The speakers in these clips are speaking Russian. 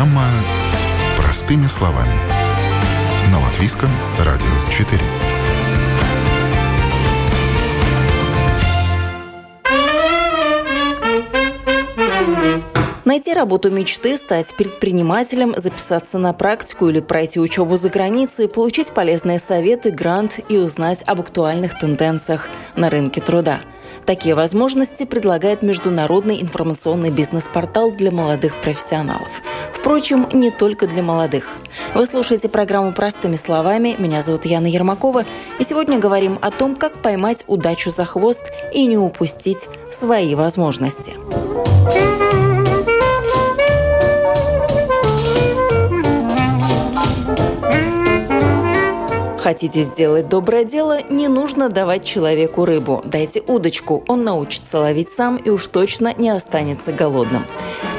Программа «Простыми словами». На Латвийском радио 4. Найти работу мечты, стать предпринимателем, записаться на практику или пройти учебу за границей, получить полезные советы, грант и узнать об актуальных тенденциях на рынке труда. Такие возможности предлагает международный информационный бизнес-портал для молодых профессионалов. Впрочем, не только для молодых. Вы слушаете программу «Простыми словами». Меня зовут Яна Ермакова. И сегодня говорим о том, как поймать удачу за хвост и не упустить свои возможности. Хотите сделать доброе дело, не нужно давать человеку рыбу. Дайте удочку, он научится ловить сам и уж точно не останется голодным.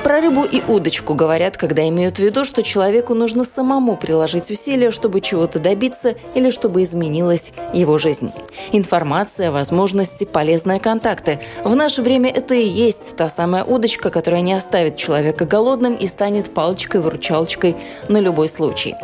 Про рыбу и удочку говорят, когда имеют в виду, что человеку нужно самому приложить усилия, чтобы чего-то добиться или чтобы изменилась его жизнь. Информация, возможности, полезные контакты. В наше время это и есть та самая удочка, которая не оставит человека голодным и станет палочкой-выручалочкой на любой случай.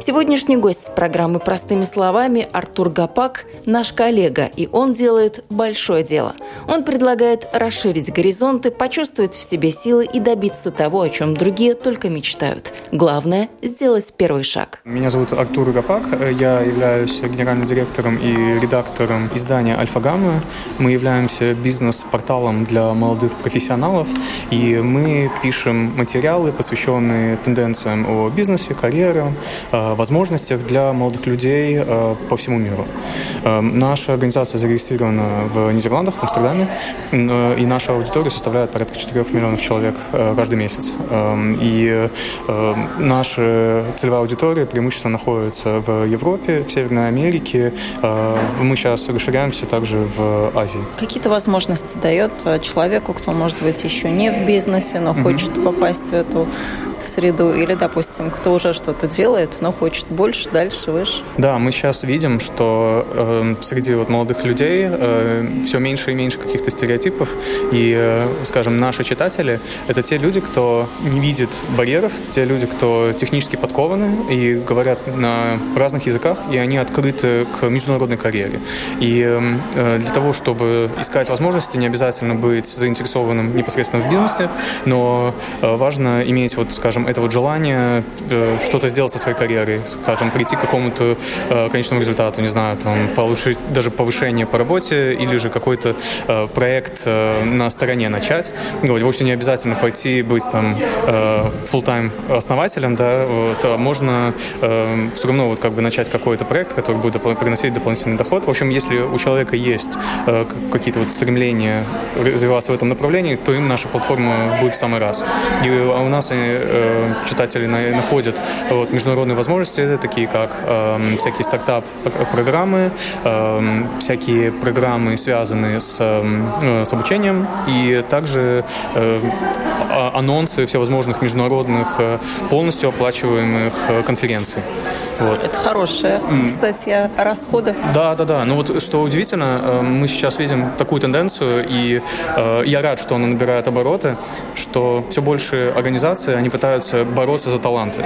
Сегодняшний гость программы «Простыми словами» Артур Гапак – наш коллега, и он делает большое дело. Он предлагает расширить горизонты, почувствовать в себе силы и добиться добиться того, о чем другие только мечтают. Главное – сделать первый шаг. Меня зовут Артур Гапак. Я являюсь генеральным директором и редактором издания «Альфа-Гамма». Мы являемся бизнес-порталом для молодых профессионалов, и мы пишем материалы, посвященные тенденциям о бизнесе, карьере, э, возможностях для молодых людей э, по всему миру. Э, наша организация зарегистрирована в Нидерландах, в Амстердаме, и наша аудитория составляет порядка 4 миллионов человек каждый месяц. Эм, и наша целевая аудитория преимущественно находится в Европе, в Северной Америке. Э, мы сейчас расширяемся также в Азии. Какие-то возможности дает э, человеку, кто, может быть, еще не в бизнесе, но хочет mm-hmm. попасть в эту среду, или, допустим, кто уже что-то делает, но хочет больше, дальше, выше? Да, мы сейчас видим, что э, среди вот молодых людей э, все меньше и меньше каких-то стереотипов, и, э, скажем, наши читатели — это те люди, кто не видит барьеров, те люди, кто технически подкованы и говорят на разных языках, и они открыты к международной карьере. И э, для того, чтобы искать возможности, не обязательно быть заинтересованным непосредственно в бизнесе, но э, важно иметь, вот, скажем, скажем, это вот желание э, что-то сделать со своей карьерой, скажем, прийти к какому-то э, конечному результату, не знаю, там, получить даже повышение по работе или же какой-то э, проект э, на стороне начать. Вот, вовсе не обязательно пойти быть там э, full-time основателем, да, вот, а можно э, все равно вот как бы начать какой-то проект, который будет приносить дополнительный доход. В общем, если у человека есть э, какие-то вот стремления развиваться в этом направлении, то им наша платформа будет в самый раз. И у нас э, Э, читатели находят вот, международные возможности, такие как э, всякие стартап-программы, э, всякие программы, связанные с, э, с обучением, и также э, анонсы всевозможных международных э, полностью оплачиваемых э, конференций. Вот. Это хорошая mm. статья расходов. Да, да, да. Ну вот что удивительно, мы сейчас видим такую тенденцию, и я рад, что она набирает обороты, что все больше организаций, они пытаются пытаются бороться за таланты.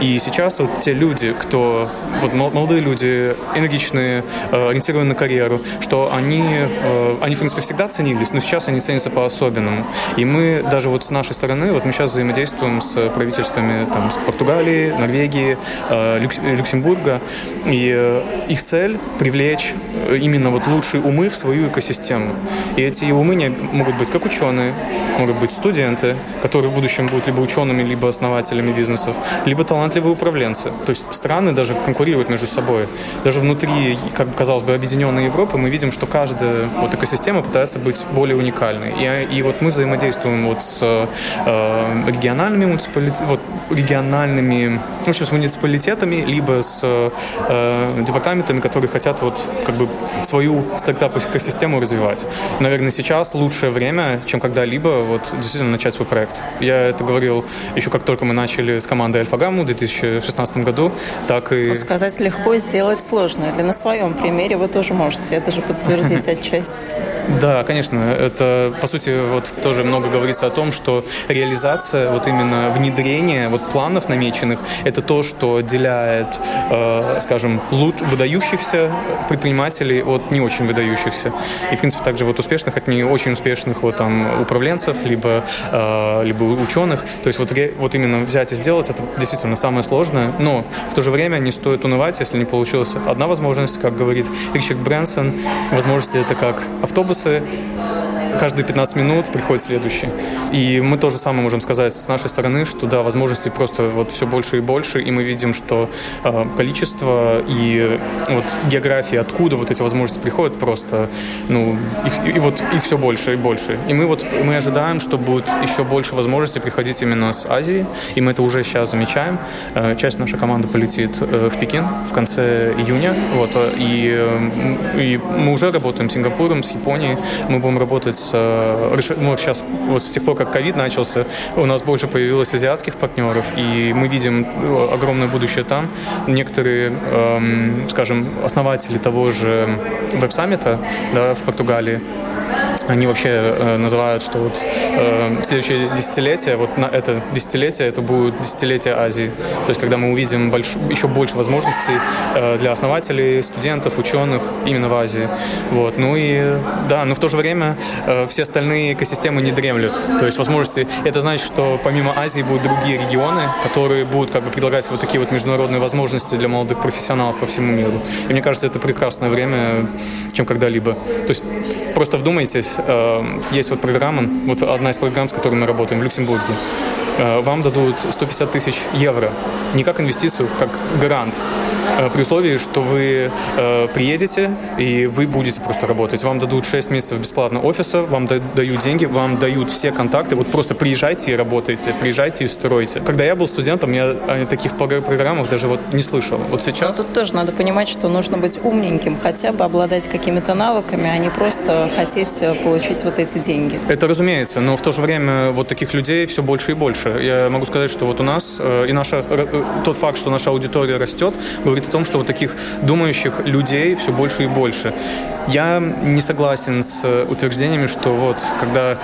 И сейчас вот те люди, кто, вот молодые люди, энергичные, э, ориентированные на карьеру, что они, э, они, в принципе, всегда ценились, но сейчас они ценятся по-особенному. И мы даже вот с нашей стороны, вот мы сейчас взаимодействуем с правительствами там, с Португалии, Норвегии, э, Люкс, Люксембурга, и их цель привлечь именно вот лучшие умы в свою экосистему. И эти умы могут быть как ученые, могут быть студенты, которые в будущем будут либо учеными, либо основателями бизнесов, либо талантливые управленцы. То есть страны даже конкурируют между собой. Даже внутри, как казалось бы, объединенной Европы мы видим, что каждая вот экосистема пытается быть более уникальной. И, и вот мы взаимодействуем вот с э, региональными муниципалитетами, вот региональными, в общем, с муниципалитетами, либо с э, департаментами, которые хотят вот как бы свою стартап-экосистему развивать. Наверное, сейчас лучшее время, чем когда-либо, вот действительно начать свой проект. Я это говорил еще как только мы начали с командой Альфа-Гамму в 2016 году, так и... Сказать легко, сделать сложно. Или на своем примере вы тоже можете это же подтвердить отчасти. Да, конечно. Это, по сути, вот тоже много говорится о том, что реализация, вот именно внедрение вот планов намеченных, это то, что отделяет, э, скажем, выдающихся предпринимателей от не очень выдающихся. И, в принципе, также вот успешных от не очень успешных вот там управленцев, либо, э, либо ученых. То есть вот, вот именно взять и сделать, это действительно самое сложное, но в то же время не стоит унывать, если не получилось одна возможность, как говорит Ричард Брэнсон, возможности это как 是 каждые 15 минут приходит следующий. И мы тоже самое можем сказать с нашей стороны, что да, возможностей просто вот все больше и больше, и мы видим, что э, количество и вот география, откуда вот эти возможности приходят, просто, ну, их, и вот их все больше и больше. И мы вот, мы ожидаем, что будет еще больше возможностей приходить именно с Азии, и мы это уже сейчас замечаем. Э, часть нашей команды полетит э, в Пекин в конце июня, вот, э, и, э, и мы уже работаем с Сингапуром, с Японией, мы будем работать с ну, сейчас вот с тех пор, как ковид начался, у нас больше появилось азиатских партнеров, и мы видим э, огромное будущее там. Некоторые, эм, скажем, основатели того же веб-саммита да, в Португалии, они вообще э, называют, что вот э, следующее десятилетие, вот на это десятилетие, это будет десятилетие Азии. То есть, когда мы увидим больш, еще больше возможностей э, для основателей, студентов, ученых именно в Азии. Вот. Ну и да, но в то же время э, все остальные экосистемы не дремлют. То есть, возможности, это значит, что помимо Азии будут другие регионы, которые будут как бы предлагать вот такие вот международные возможности для молодых профессионалов по всему миру. И мне кажется, это прекрасное время, чем когда-либо. То есть, просто вдумайтесь, Эм, есть вот программа, вот одна из программ, с которой мы работаем в Люксембурге. Э, вам дадут 150 тысяч евро не как инвестицию, как грант. Э, при условии, что вы э, приедете и вы будете просто работать. Вам дадут 6 месяцев бесплатно офиса, вам дают деньги, вам дают все контакты. Вот просто приезжайте и работайте, приезжайте и стройте. Когда я был студентом, я о таких программах даже вот не слышал. Вот сейчас... Но тут тоже надо понимать, что нужно быть умненьким, хотя бы обладать какими-то навыками, а не просто хотеть получить вот эти деньги. Это разумеется, но в то же время вот таких людей все больше и больше. Я могу сказать, что вот у нас э, и наша, тот факт, что наша аудитория растет, говорит о том, что вот таких думающих людей все больше и больше. Я не согласен с утверждениями, что вот когда,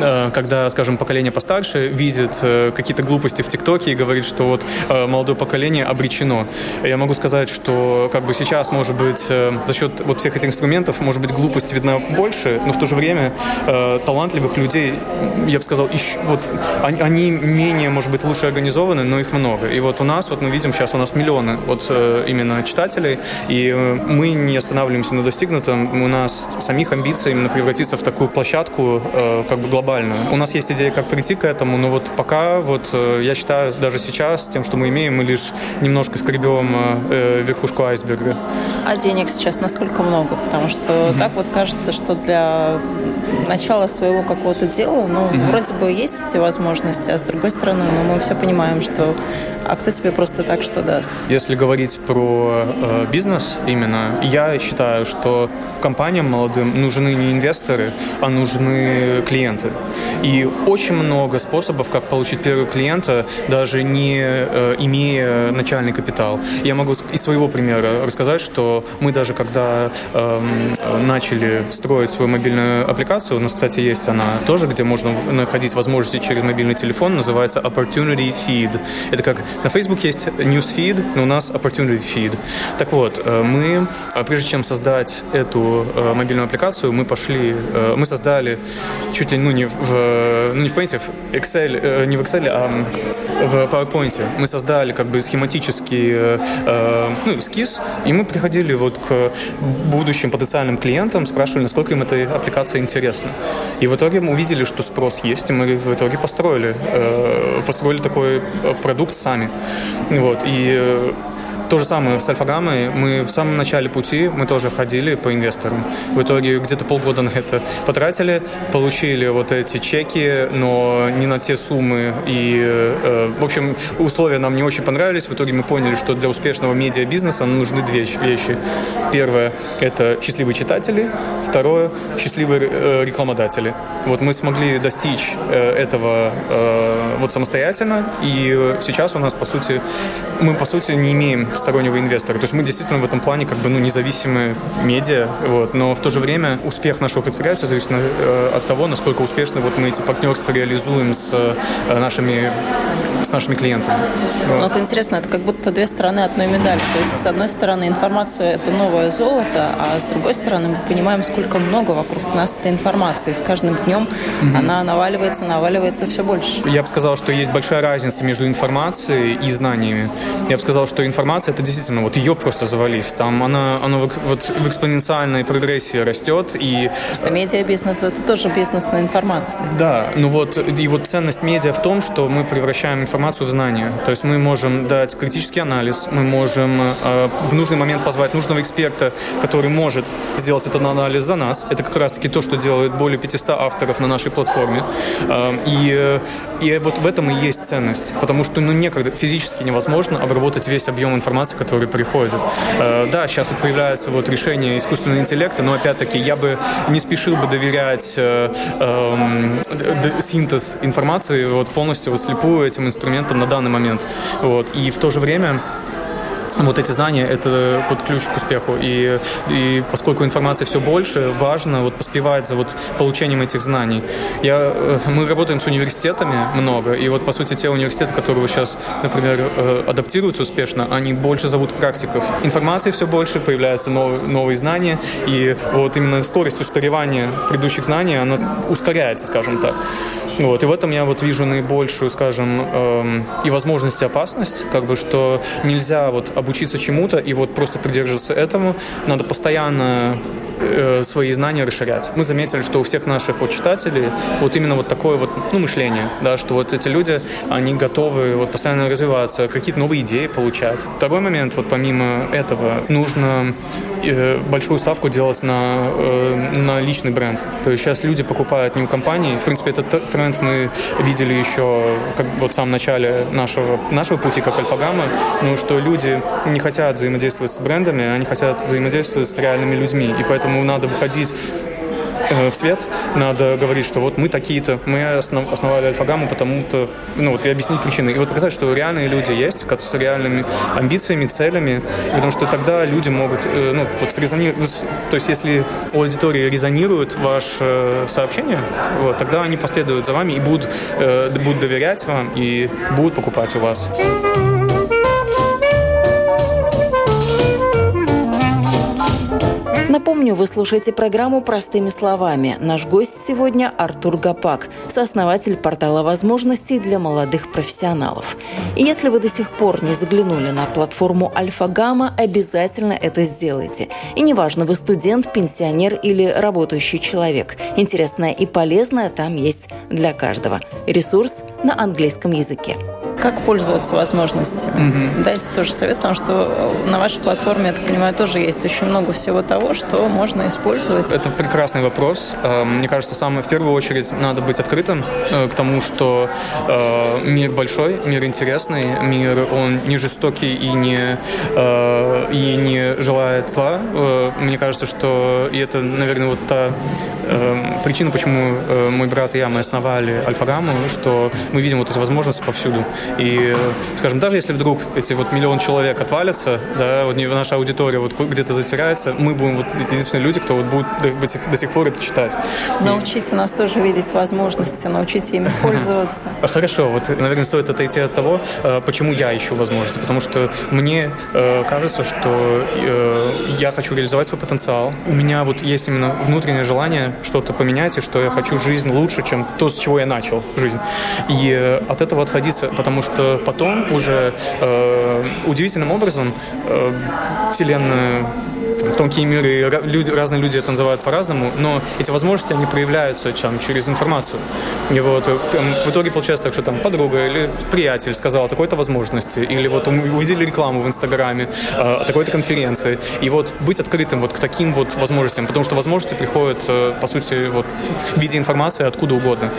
э, когда скажем, поколение постарше видит э, какие-то глупости в ТикТоке и говорит, что вот э, молодое поколение обречено. Я могу сказать, что как бы сейчас, может быть, за счет вот всех этих инструментов, может быть, глупость видна больше, но в то же время талантливых людей, я бы сказал, еще, вот они менее, может быть, лучше организованы, но их много. И вот у нас, вот мы видим сейчас, у нас миллионы вот именно читателей, и мы не останавливаемся на достигнутом, у нас самих амбиций именно превратиться в такую площадку э, как бы глобальную. У нас есть идея, как прийти к этому, но вот пока, вот э, я считаю, даже сейчас, тем, что мы имеем, мы лишь немножко скребем э, верхушку айсберга. А денег сейчас насколько много? Потому что mm-hmm. так вот кажется, что для начала своего какого-то дела, ну, mm-hmm. вроде бы есть эти возможности, а с другой стороны, ну, мы все понимаем, что а кто тебе просто так что даст? Если говорить про э, бизнес именно, я считаю, что компаниям молодым нужны не инвесторы, а нужны клиенты. И очень много способов, как получить первого клиента, даже не э, имея начальный капитал. Я могу из своего примера рассказать, что мы даже когда э, начали строить свою мобильную аппликацию, у нас, кстати, есть она тоже, где можно находить возможности через мобильный телефон, называется Opportunity Feed. Это как на Facebook есть Newsfeed, но у нас Opportunity Feed. Так вот, э, мы, э, прежде чем создать эту э, мобильную аппликацию, мы пошли, мы создали чуть ли ну, не в, ну, не в Paint, в Excel, не в Excel, а в PowerPoint. Мы создали как бы схематический ну, эскиз, и мы приходили вот к будущим потенциальным клиентам, спрашивали, насколько им эта аппликация интересна. И в итоге мы увидели, что спрос есть, и мы в итоге построили, построили такой продукт сами. Вот, и э, то же самое с альфагаммой. Мы в самом начале пути, мы тоже ходили по инвесторам. В итоге где-то полгода на это потратили, получили вот эти чеки, но не на те суммы. И, э, в общем, условия нам не очень понравились. В итоге мы поняли, что для успешного медиабизнеса нужны две вещи. Первое – это счастливые читатели. Второе – счастливые э, рекламодатели. Вот мы смогли достичь э, этого э, вот самостоятельно. И сейчас у нас, по сути, мы, по сути, не имеем стороннего инвестора. То есть мы действительно в этом плане как бы ну, независимые медиа, вот, но в то же время успех нашего предприятия зависит э, от того, насколько успешно вот мы эти партнерства реализуем с э, нашими с нашими клиентами. Вот. Ну, это интересно, это как будто две стороны одной медали. То есть, с одной стороны, информация – это новое золото, а с другой стороны, мы понимаем, сколько много вокруг нас этой информации. С каждым днем угу. она наваливается, наваливается все больше. Я бы сказал, что есть большая разница между информацией и знаниями. Я бы сказал, что информация – это действительно, вот ее просто завались. Там она, она вот в экспоненциальной прогрессии растет. И... Просто медиабизнес – это тоже бизнес на информации. Да, ну вот, и вот ценность медиа в том, что мы превращаем информацию информацию в знания. То есть мы можем дать критический анализ, мы можем э, в нужный момент позвать нужного эксперта, который может сделать этот анализ за нас. Это как раз-таки то, что делает более 500 авторов на нашей платформе. Э, и, и вот в этом и есть ценность. Потому что ну, некогда физически невозможно обработать весь объем информации, который приходит. Э, да, сейчас вот появляется вот решение искусственного интеллекта, но опять-таки я бы не спешил бы доверять э, э, синтез информации вот полностью вот слепую этим инструментам инструментом на данный момент. Вот. И в то же время вот эти знания – это вот ключ к успеху. И, и поскольку информации все больше, важно вот поспевать за вот получением этих знаний. Я, э, мы работаем с университетами много, и вот, по сути, те университеты, которые сейчас, например, э, адаптируются успешно, они больше зовут практиков. Информации все больше, появляются новые, новые знания, и вот именно скорость устаревания предыдущих знаний, она ускоряется, скажем так. Вот, и в этом я вот вижу наибольшую, скажем, эм, и возможность, и опасность, как бы, что нельзя вот обучиться чему-то и вот просто придерживаться этому. Надо постоянно э, свои знания расширять. Мы заметили, что у всех наших вот читателей вот именно вот такое вот ну, мышление, да, что вот эти люди, они готовы вот постоянно развиваться, какие-то новые идеи получать. Второй момент, вот помимо этого, нужно э, большую ставку делать на, э, на личный бренд. То есть сейчас люди покупают не у компании. В принципе, этот тренд мы видели еще как вот в самом начале нашего, нашего пути, как Альфа-Гамма, ну, что люди не хотят взаимодействовать с брендами, они хотят взаимодействовать с реальными людьми. И поэтому надо выходить э, в свет, надо говорить, что вот мы такие-то, мы основ, основали Альфа-Гамму потому-то, ну вот и объяснить причины. И вот показать, что реальные люди есть, с реальными амбициями, целями, потому что тогда люди могут, э, ну вот срезонировать, то есть если у аудитории резонирует ваше сообщение, вот, тогда они последуют за вами и будут, э, будут доверять вам и будут покупать у вас. Напомню, вы слушаете программу «Простыми словами». Наш гость сегодня Артур Гапак, сооснователь портала возможностей для молодых профессионалов. И если вы до сих пор не заглянули на платформу Альфа-Гамма, обязательно это сделайте. И неважно, вы студент, пенсионер или работающий человек. Интересное и полезное там есть для каждого. Ресурс на английском языке. Как пользоваться возможностями? Угу. Дайте тоже совет, потому что на вашей платформе, я так понимаю, тоже есть очень много всего того, что можно использовать. Это прекрасный вопрос. Э, мне кажется, самое в первую очередь надо быть открытым э, к тому, что э, мир большой, мир интересный, мир он не жестокий и не, и не желает зла. Мне кажется, что и это, наверное, вот та причина, почему мой брат и я мы основали Альфа-Гамму, что мы видим вот эти возможности повсюду. И, скажем, даже если вдруг эти вот миллион человек отвалятся, да, вот наша аудитория вот где-то затеряется, мы будем вот единственные люди, кто вот будет до, сих, до сих пор это читать. Научите нас тоже видеть возможности, научите ими пользоваться. Хорошо, вот, наверное, стоит отойти от того, э, почему я ищу возможности, потому что мне э, кажется, что э, я хочу реализовать свой потенциал. У меня вот есть именно внутреннее желание что-то поменять, и что я хочу жизнь лучше, чем то, с чего я начал жизнь. И от этого отходиться, потому что потом уже э, удивительным образом э, Вселенная тонкие миры, люди, разные люди это называют по-разному, но эти возможности, они проявляются там, через информацию. И вот там, в итоге получается так, что там подруга или приятель сказал о такой-то возможности, или вот увидели рекламу в Инстаграме э, о такой-то конференции. И вот быть открытым вот к таким вот возможностям, потому что возможности приходят, э, по сути, вот в виде информации откуда угодно.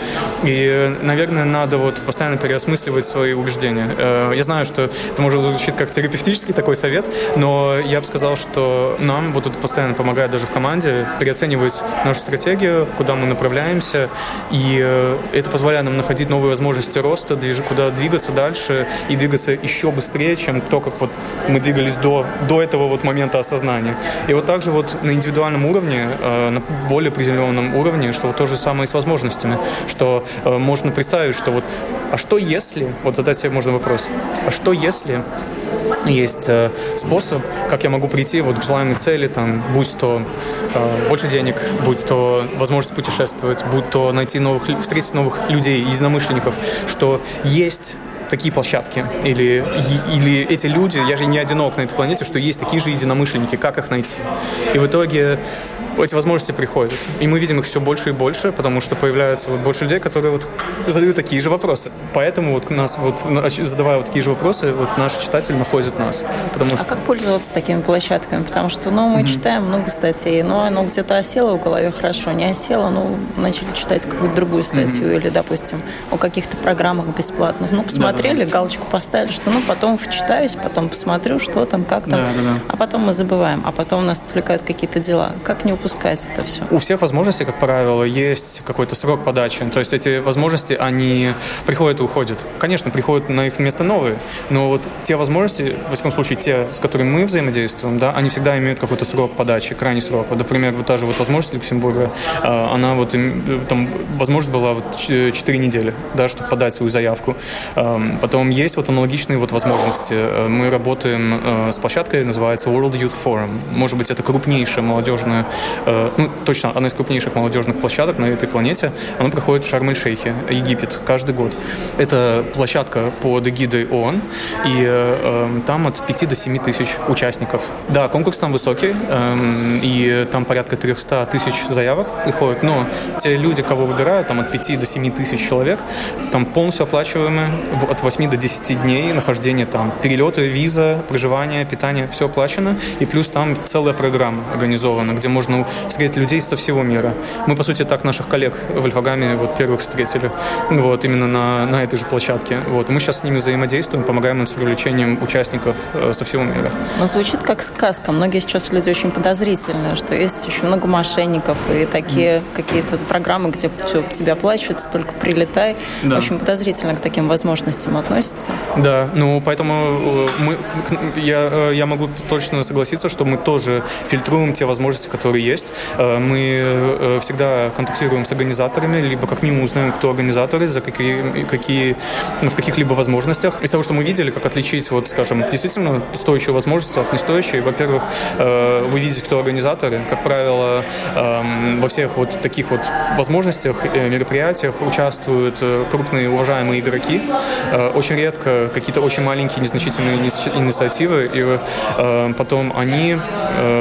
И, наверное, надо вот постоянно переосмысливать свои убеждения. Э, я знаю, что это может звучит как терапевтический такой совет, но я бы сказал, что на нам вот это постоянно помогает даже в команде переоценивать нашу стратегию, куда мы направляемся, и э, это позволяет нам находить новые возможности роста, движ, куда двигаться дальше и двигаться еще быстрее, чем то, как вот мы двигались до, до этого вот момента осознания. И вот также вот на индивидуальном уровне, э, на более приземленном уровне, что вот то же самое с возможностями, что э, можно представить, что вот, а что если, вот задать себе можно вопрос, а что если есть э, способ, как я могу прийти вот к желаемой цели, там, будь то э, больше денег, будь то возможность путешествовать, будь то найти новых, встретить новых людей, единомышленников, что есть такие площадки, или, или эти люди, я же не одинок на этой планете, что есть такие же единомышленники, как их найти. И в итоге эти возможности приходят. И мы видим их все больше и больше, потому что появляется вот больше людей, которые вот задают такие же вопросы. Поэтому вот нас вот задавая вот такие же вопросы, вот наш читатель находит нас. Потому а что... как пользоваться такими площадками? Потому что, ну, мы mm-hmm. читаем много статей, но оно где-то осело в голове хорошо, не осело, ну, начали читать какую-то другую статью mm-hmm. или, допустим, о каких-то программах бесплатных. Ну, посмотрели, Да-да-да. галочку поставили, что, ну, потом вчитаюсь, потом посмотрю, что там, как там. Да-да-да. А потом мы забываем, а потом нас отвлекают какие-то дела. Как не упускать это все? У всех возможностей, как правило, есть какой-то срок подачи. То есть эти возможности, они приходят и уходят. Конечно, приходят на их место новые, но вот те возможности, в всяком случае, те, с которыми мы взаимодействуем, да, они всегда имеют какой-то срок подачи, крайний срок. Вот, например, вот та же вот возможность Люксембурга, а, она вот, там, возможность была вот 4 недели, да, чтобы подать свою заявку. Потом есть вот аналогичные вот возможности. Э, мы работаем э, с площадкой, называется World Youth Forum. Может быть, это крупнейшая молодежная Э, ну, точно, одна из крупнейших молодежных площадок на этой планете, она проходит в Шарм-эль-Шейхе, Египет, каждый год. Это площадка под эгидой ООН, и там от 5 до 7 тысяч участников. Да, конкурс там высокий, э, и там порядка 300 тысяч заявок приходит, но те люди, кого выбирают, там от 5 до 7 тысяч человек, там полностью оплачиваемые от 8 до 10 дней нахождения там, перелеты, виза, проживание, питание, все оплачено, и плюс там целая программа организована, где можно встретить людей со всего мира. Мы, по сути, так наших коллег в Альфагаме вот первых встретили, вот, именно на, на этой же площадке. Вот, и мы сейчас с ними взаимодействуем, помогаем им с привлечением участников э, со всего мира. Но звучит как сказка. Многие сейчас люди очень подозрительные, что есть очень много мошенников и такие mm. какие-то программы, где все тебе оплачивается, только прилетай. Да. Очень подозрительно к таким возможностям относятся. Да, ну поэтому э, мы, я, э, я могу точно согласиться, что мы тоже фильтруем те возможности, которые есть. Э, мы всегда контактируем с организаторами, либо как минимум узнаем, кто организаторы, за какие, какие ну, в каких-либо возможностях. Из того, что мы видели, как отличить, вот, скажем, действительно стоящую возможность от нестоящей. Во-первых, вы видите, кто организаторы. Как правило, эм, во всех вот таких вот возможностях, мероприятиях участвуют крупные уважаемые игроки. Очень редко какие-то очень маленькие незначительные инициативы, и потом они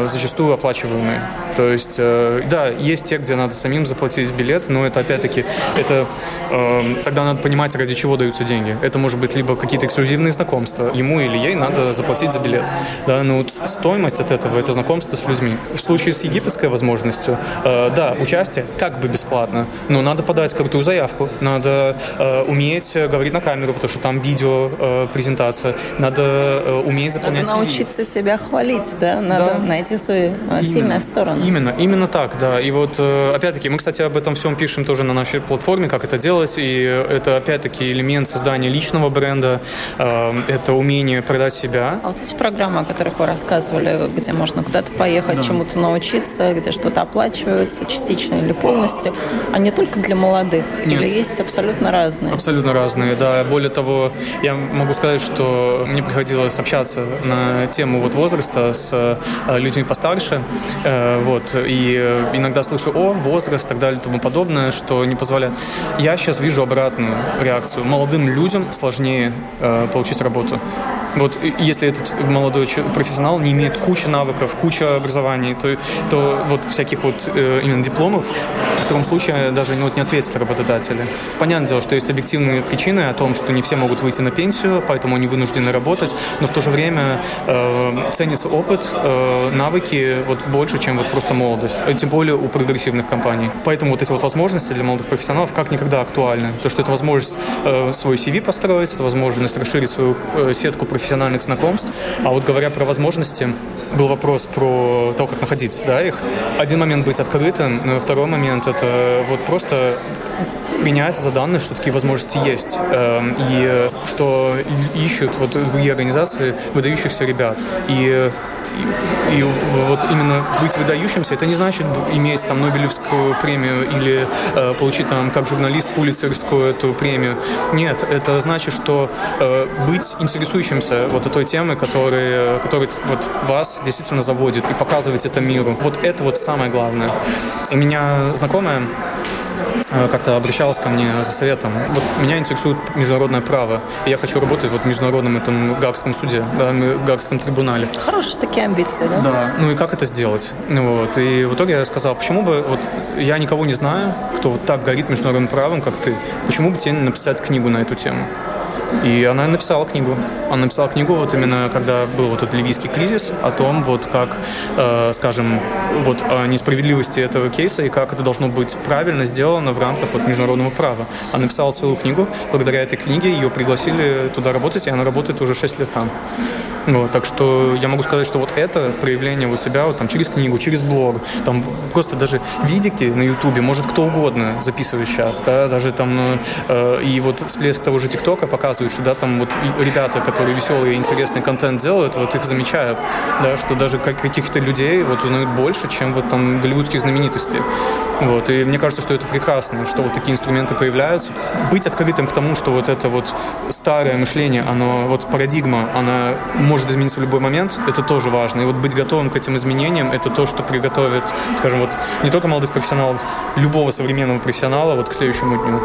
зачастую оплачиваемые. То есть, э, да, есть те, где надо самим заплатить билет, но это опять-таки, это э, тогда надо понимать, ради чего даются деньги. Это может быть либо какие-то эксклюзивные знакомства. Ему или ей надо заплатить за билет. Да, но вот стоимость от этого это знакомство с людьми. В случае с египетской возможностью, э, да, участие как бы бесплатно, но надо подать крутую заявку, надо э, уметь говорить на камеру, потому что там видео э, презентация, надо э, уметь заполнять. Надо научиться себя хвалить, да, надо да. найти свою э, сильную сторону. Именно, именно так, да. И вот, э, опять-таки, мы, кстати, об этом всем пишем тоже на нашей платформе, как это делать. И это, опять-таки, элемент создания личного бренда, э, это умение продать себя. А вот эти программы, о которых вы рассказывали, где можно куда-то поехать, да. чему-то научиться, где что-то оплачивается, частично или полностью, они только для молодых? Нет. Или есть абсолютно разные? Абсолютно разные, да. Более того, я могу сказать, что мне приходилось общаться на тему вот возраста с э, людьми постарше. Вот вот, и э, иногда слышу, о, возраст и так далее и тому подобное, что не позволяет. Я сейчас вижу обратную реакцию. Молодым людям сложнее э, получить работу. Вот если этот молодой профессионал не имеет кучу навыков, кучу образований, то, то вот всяких вот э, именно дипломов в таком случае даже ну, вот, не ответят работодатели. Понятное дело, что есть объективные причины о том, что не все могут выйти на пенсию, поэтому они вынуждены работать, но в то же время э, ценится опыт, э, навыки вот больше, чем вот просто молодость, э, тем более у прогрессивных компаний. Поэтому вот эти вот возможности для молодых профессионалов как никогда актуальны. То, что это возможность э, свой CV построить, это возможность расширить свою э, сетку профессиональных знакомств. А вот говоря про возможности, был вопрос про то, как находить да, их. Один момент быть открытым, но второй момент это вот просто принять за данные, что такие возможности есть. Эм, и что ищут вот другие организации выдающихся ребят. И и, и вот именно быть выдающимся, это не значит иметь там Нобелевскую премию или э, получить там как журналист Пулицерскую эту премию. Нет, это значит, что э, быть интересующимся вот той темой, которая, которая вот вас действительно заводит и показывать это миру. Вот это вот самое главное. У меня знакомая как-то обращалась ко мне за советом. Вот меня интересует международное право, и я хочу работать вот в международном этом Гаагском суде, да, Гаагском трибунале. Хорошие такие амбиции, да? Да. Ну и как это сделать? Ну вот. И в итоге я сказал, почему бы, вот я никого не знаю, кто вот так горит международным правом, как ты, почему бы тебе не написать книгу на эту тему? И она написала книгу. Она написала книгу вот именно, когда был вот этот ливийский кризис, о том, вот как, э, скажем, вот о несправедливости этого кейса и как это должно быть правильно сделано в рамках вот международного права. Она написала целую книгу. Благодаря этой книге ее пригласили туда работать, и она работает уже 6 лет там. Вот, так что я могу сказать, что вот это проявление вот себя вот, там, через книгу, через блог, там просто даже видики на Ютубе может кто угодно записывать сейчас, да, даже там э, и вот всплеск того же ТикТока показывает, что да, там вот ребята, которые веселый и интересный контент делают, вот их замечают, да, что даже как каких-то людей вот узнают больше, чем вот там голливудских знаменитостей. Вот, и мне кажется, что это прекрасно, что вот такие инструменты появляются. Быть открытым к тому, что вот это вот старое мышление, оно, вот парадигма, она может измениться в любой момент, это тоже важно. И вот быть готовым к этим изменениям, это то, что приготовит, скажем, вот не только молодых профессионалов, любого современного профессионала вот к следующему дню.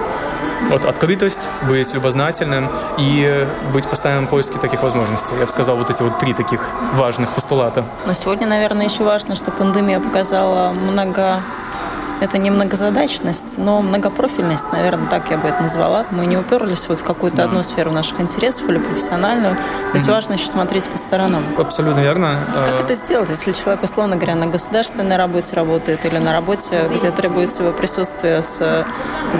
Вот открытость, быть любознательным и быть в постоянном поиске таких возможностей. Я бы сказал, вот эти вот три таких важных постулата. Но сегодня, наверное, еще важно, что пандемия показала много это не многозадачность, но многопрофильность, наверное, так я бы это назвала. Мы не уперлись вот в какую-то да. одну сферу наших интересов или профессиональную. То есть mm-hmm. важно еще смотреть по сторонам. Абсолютно верно. Как это сделать, если человек, условно говоря, на государственной работе работает или на работе, где требуется его присутствие с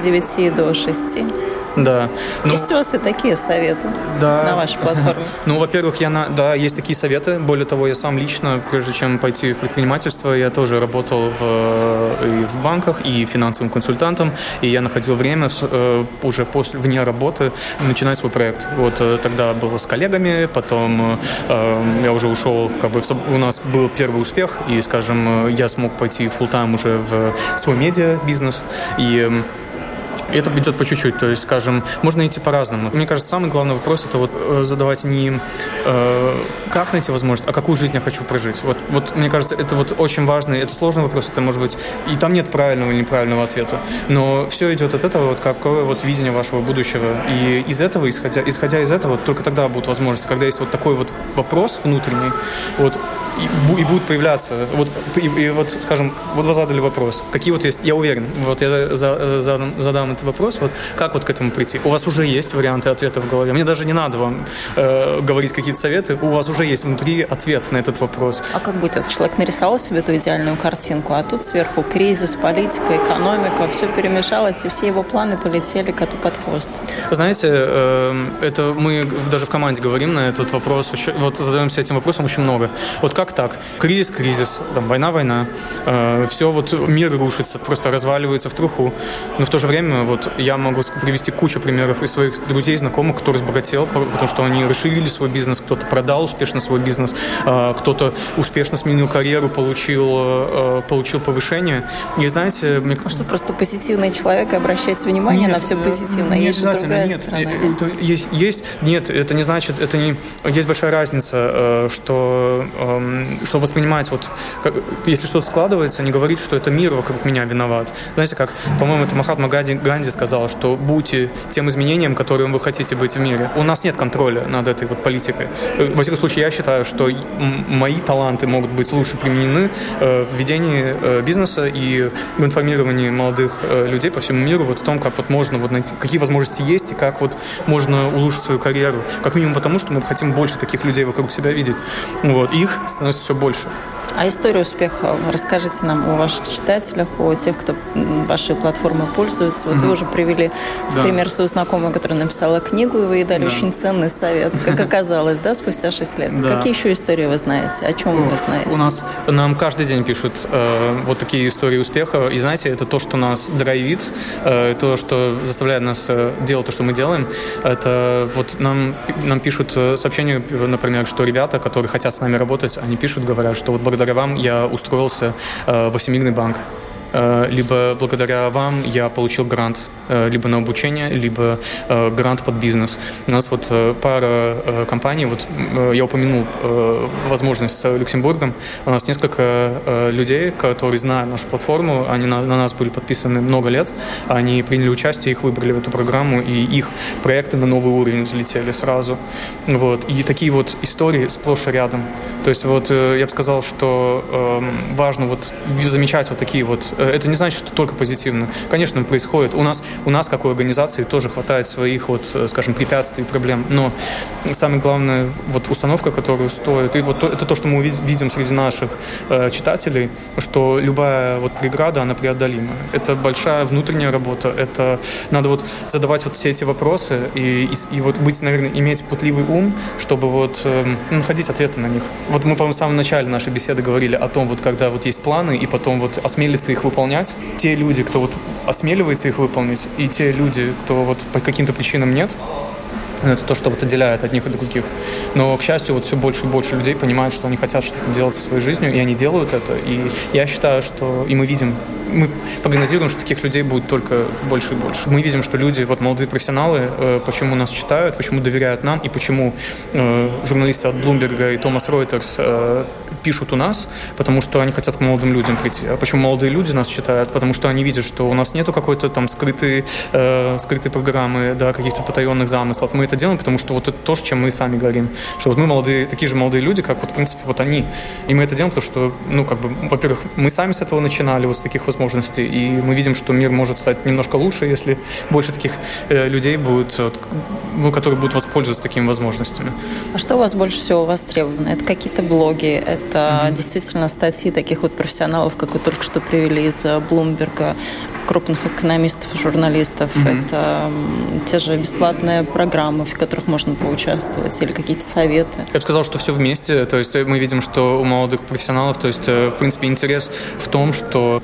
9 до 6? Да. Ну, есть у вас и такие советы да. на вашей платформе? Ну, во-первых, я на, да, есть такие советы. Более того, я сам лично, прежде чем пойти в предпринимательство, я тоже работал в, и в банках, и финансовым консультантом, и я находил время э, уже после, вне работы начинать свой проект. Вот э, тогда было с коллегами, потом э, я уже ушел, как бы у нас был первый успех, и, скажем, я смог пойти full тайм уже в свой медиа-бизнес, и это идет по чуть-чуть. То есть, скажем, можно идти по-разному. Мне кажется, самый главный вопрос это вот э, задавать не э, как найти возможность, а какую жизнь я хочу прожить. Вот, вот мне кажется, это вот очень важный, это сложный вопрос. Это может быть и там нет правильного или неправильного ответа. Но все идет от этого, вот какое вот видение вашего будущего. И из этого, исходя, исходя из этого, только тогда будут возможности, когда есть вот такой вот вопрос внутренний, вот и, и будут появляться. Вот, и, и вот, скажем, вот вы задали вопрос. Какие вот есть, я уверен, вот я за, за, задам этот вопрос, вот как вот к этому прийти? У вас уже есть варианты ответа в голове. Мне даже не надо вам э, говорить какие-то советы, у вас уже есть внутри ответ на этот вопрос. А как быть? Вот человек нарисовал себе эту идеальную картинку, а тут сверху кризис, политика, экономика, все перемешалось, и все его планы полетели коту под хвост. Знаете, э, это мы даже в команде говорим на этот вопрос, вот задаемся этим вопросом очень много. Вот как так? Кризис, кризис, там, война, война. Э, все вот мир рушится, просто разваливается в труху. Но в то же время вот я могу привести кучу примеров из своих друзей, знакомых, кто разбогател, потому что они расширили свой бизнес, кто-то продал успешно свой бизнес, э, кто-то успешно сменил карьеру, получил, э, получил повышение. И знаете, мне кажется... просто позитивный человек и обращать внимание нет, на все позитивно. Не есть же другая нет, сторона. Это есть, есть, нет, это не значит, это не... Есть большая разница, что эм, что воспринимать, вот, как, если что-то складывается, не говорить, что это мир вокруг меня виноват. Знаете, как, по-моему, это Махатма Ганди, Ганди сказал, что будьте тем изменением, которым вы хотите быть в мире. У нас нет контроля над этой вот политикой. Во всяком случае, я считаю, что мои таланты могут быть лучше применены э, в ведении э, бизнеса и в информировании молодых э, людей по всему миру вот в том, как вот можно вот найти, какие возможности есть и как вот можно улучшить свою карьеру. Как минимум потому, что мы хотим больше таких людей вокруг себя видеть. Вот. Их становится все больше. А историю успеха расскажите нам о ваших читателях, о тех, кто вашей платформой пользуется. Вот mm-hmm. вы уже привели в да. пример свою знакомую, которая написала книгу, и вы ей дали да. очень ценный совет, как оказалось, да, спустя 6 лет. Да. Какие еще истории вы знаете? О чем вы знаете? У нас нам каждый день пишут э, вот такие истории успеха. И знаете, это то, что нас драйвит, э, то, что заставляет нас э, делать то, что мы делаем. Это вот нам, нам пишут э, сообщения, например, что ребята, которые хотят с нами работать, они пишут, говорят, что вот благодаря вам я устроился э, во Всемирный банк. Э, либо благодаря вам я получил грант, либо на обучение, либо э, грант под бизнес. У нас вот пара компаний, вот я упомянул возможность с Люксембургом, у нас несколько людей, которые знают нашу платформу, они на, на нас были подписаны много лет, они приняли участие, их выбрали в эту программу, и их проекты на новый уровень взлетели сразу. Вот. И такие вот истории сплошь и рядом. То есть вот я бы сказал, что э, важно вот замечать вот такие вот Э, это не значит, что только позитивно. Конечно, происходит. У нас, у нас как у организации, тоже хватает своих, вот, э, скажем, препятствий, проблем. Но самое главное, вот установка, которую стоит, и вот то, это то, что мы видим среди наших э, читателей, что любая вот преграда, она преодолима. Это большая внутренняя работа, это надо вот задавать вот все эти вопросы и, и, и вот быть, наверное, иметь путливый ум, чтобы вот э, находить ответы на них. Вот мы, по-моему, в самом начале нашей беседы говорили о том, вот когда вот есть планы, и потом вот осмелиться их выполнять. Те люди, кто вот осмеливается их выполнить, и те люди, кто вот по каким-то причинам нет, это то, что вот отделяет одних от других. Но, к счастью, вот все больше и больше людей понимают, что они хотят что-то делать со своей жизнью, и они делают это. И я считаю, что... И мы видим мы прогнозируем, что таких людей будет только больше и больше. Мы видим, что люди, вот молодые профессионалы, э, почему нас читают, почему доверяют нам и почему э, журналисты от Bloomberg и Томас Ройтерс э, пишут у нас, потому что они хотят к молодым людям прийти. А почему молодые люди нас читают? Потому что они видят, что у нас нету какой-то там скрытой, э, скрытой программы, да, каких-то потаенных замыслов. Мы это делаем, потому что вот это то, чем мы сами говорим. Что вот мы молодые, такие же молодые люди, как вот, в принципе, вот они. И мы это делаем, потому что, ну, как бы, во-первых, мы сами с этого начинали, вот с таких возможностей, возможности. И мы видим, что мир может стать немножко лучше, если больше таких э, людей будет, ну, которые будут воспользоваться такими возможностями. А что у вас больше всего востребовано? Это какие-то блоги, это mm-hmm. действительно статьи таких вот профессионалов, как вы только что привели из Блумберга, крупных экономистов, журналистов. Mm-hmm. Это те же бесплатные программы, в которых можно поучаствовать, или какие-то советы. Я бы сказал, что все вместе. То есть мы видим, что у молодых профессионалов, то есть, э, в принципе, интерес в том, что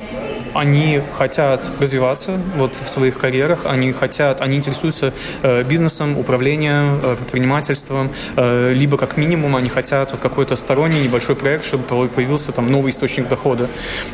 они хотят развиваться вот в своих карьерах, они хотят, они интересуются э, бизнесом, управлением, э, предпринимательством, э, либо как минимум они хотят вот какой-то сторонний небольшой проект, чтобы появился там новый источник дохода.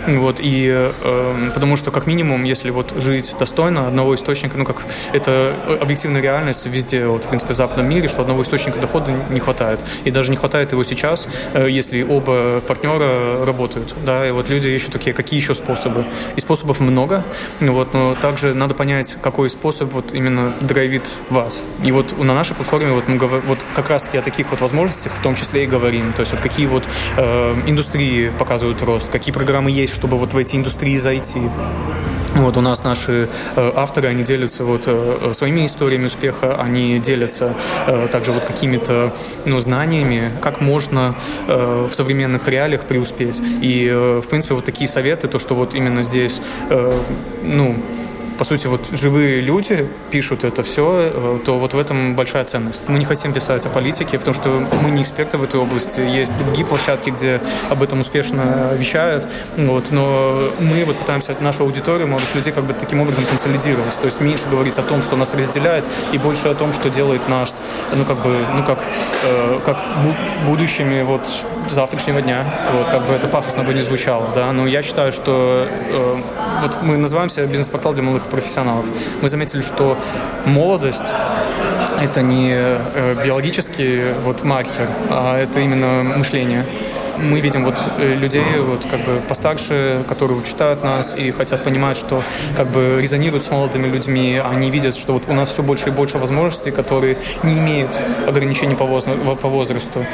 Вот, и э, потому что как минимум, если вот жить достойно одного источника, ну как это объективная реальность везде, вот в принципе в западном мире, что одного источника дохода не хватает. И даже не хватает его сейчас, э, если оба партнера работают. Да, и вот люди ищут такие, какие еще способы. И способов много, вот, но также надо понять, какой способ вот именно драйвит вас. И вот на нашей платформе вот мы вот как раз-таки о таких вот возможностях в том числе и говорим. То есть вот какие вот э, индустрии показывают рост, какие программы есть, чтобы вот в эти индустрии зайти. Вот у нас наши э, авторы, они делятся вот э, своими историями успеха, они делятся э, также вот какими-то ну, знаниями, как можно э, в современных реалиях преуспеть. И, э, в принципе, вот такие советы, то, что вот именно здесь, э, ну, по сути, вот живые люди пишут это все, э, то вот в этом большая ценность. Мы не хотим писать о политике, потому что мы не эксперты в этой области. Есть другие площадки, где об этом успешно вещают. Вот, но мы вот пытаемся нашу аудиторию, молодых людей, как бы таким образом консолидировать. То есть меньше говорить о том, что нас разделяет, и больше о том, что делает нас, ну, как бы, ну, как, э, как будущими вот завтрашнего дня. Вот, как бы это пафосно бы не звучало, да, но я считаю, что э, вот мы называемся бизнес-портал для молодых профессионалов. Мы заметили, что молодость это не э, биологический вот маркер, а это именно мышление мы видим вот э, людей вот как бы постарше, которые читают нас и хотят понимать, что как бы резонируют с молодыми людьми, они видят, что вот у нас все больше и больше возможностей, которые не имеют ограничений по, воз... по возрасту.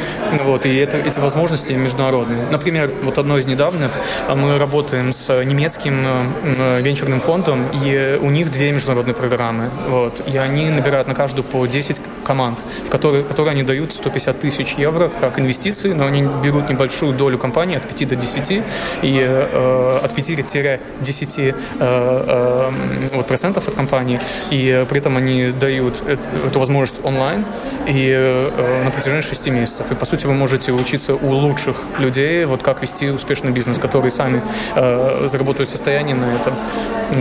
Вот, и это, эти возможности международные. Например, вот одно из недавних, а, мы работаем с немецким э, венчурным фондом, и у них две международные программы. Вот, и они набирают на каждую по 10 команд, в которые, которые они дают 150 тысяч евро как инвестиции, но они берут небольшие большую долю компании от 5 до 10 и э, от 5-10 э, вот, процентов от компании, и при этом они дают эту возможность онлайн и на протяжении 6 месяцев. И, по сути, вы можете учиться у лучших людей, вот как вести успешный бизнес, которые сами заработали состояние на этом.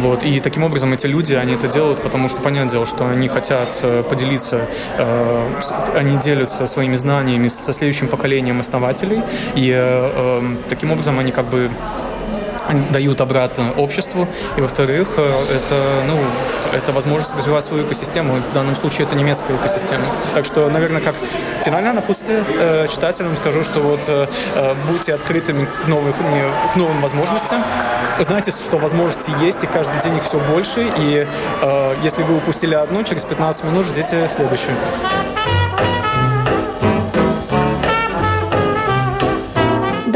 Вот. И таким образом эти люди, они это делают, потому что, понятное дело, что они хотят поделиться, они делятся своими знаниями со следующим поколением основателей, и таким образом они как бы дают обратно обществу. И, во-вторых, э, это, ну, это возможность развивать свою экосистему. В данном случае это немецкая экосистема. Так что, наверное, как финальное напутствие э, читателям скажу, что вот э, э будьте открытыми к, новых, к новым возможностям. Знайте, что возможности есть, и каждый день их все больше. И э, если вы упустили одну, через 15 минут ждите следующую.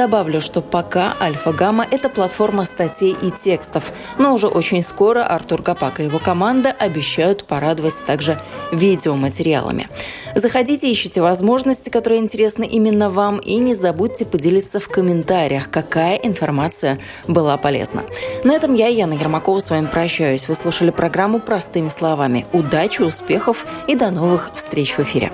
Добавлю, что пока Альфа-Гамма – это платформа статей и текстов, но уже очень скоро Артур Капак и его команда обещают порадовать также видеоматериалами. Заходите, ищите возможности, которые интересны именно вам, и не забудьте поделиться в комментариях, какая информация была полезна. На этом я, Яна Ермакова, с вами прощаюсь. Вы слушали программу «Простыми словами». Удачи, успехов и до новых встреч в эфире.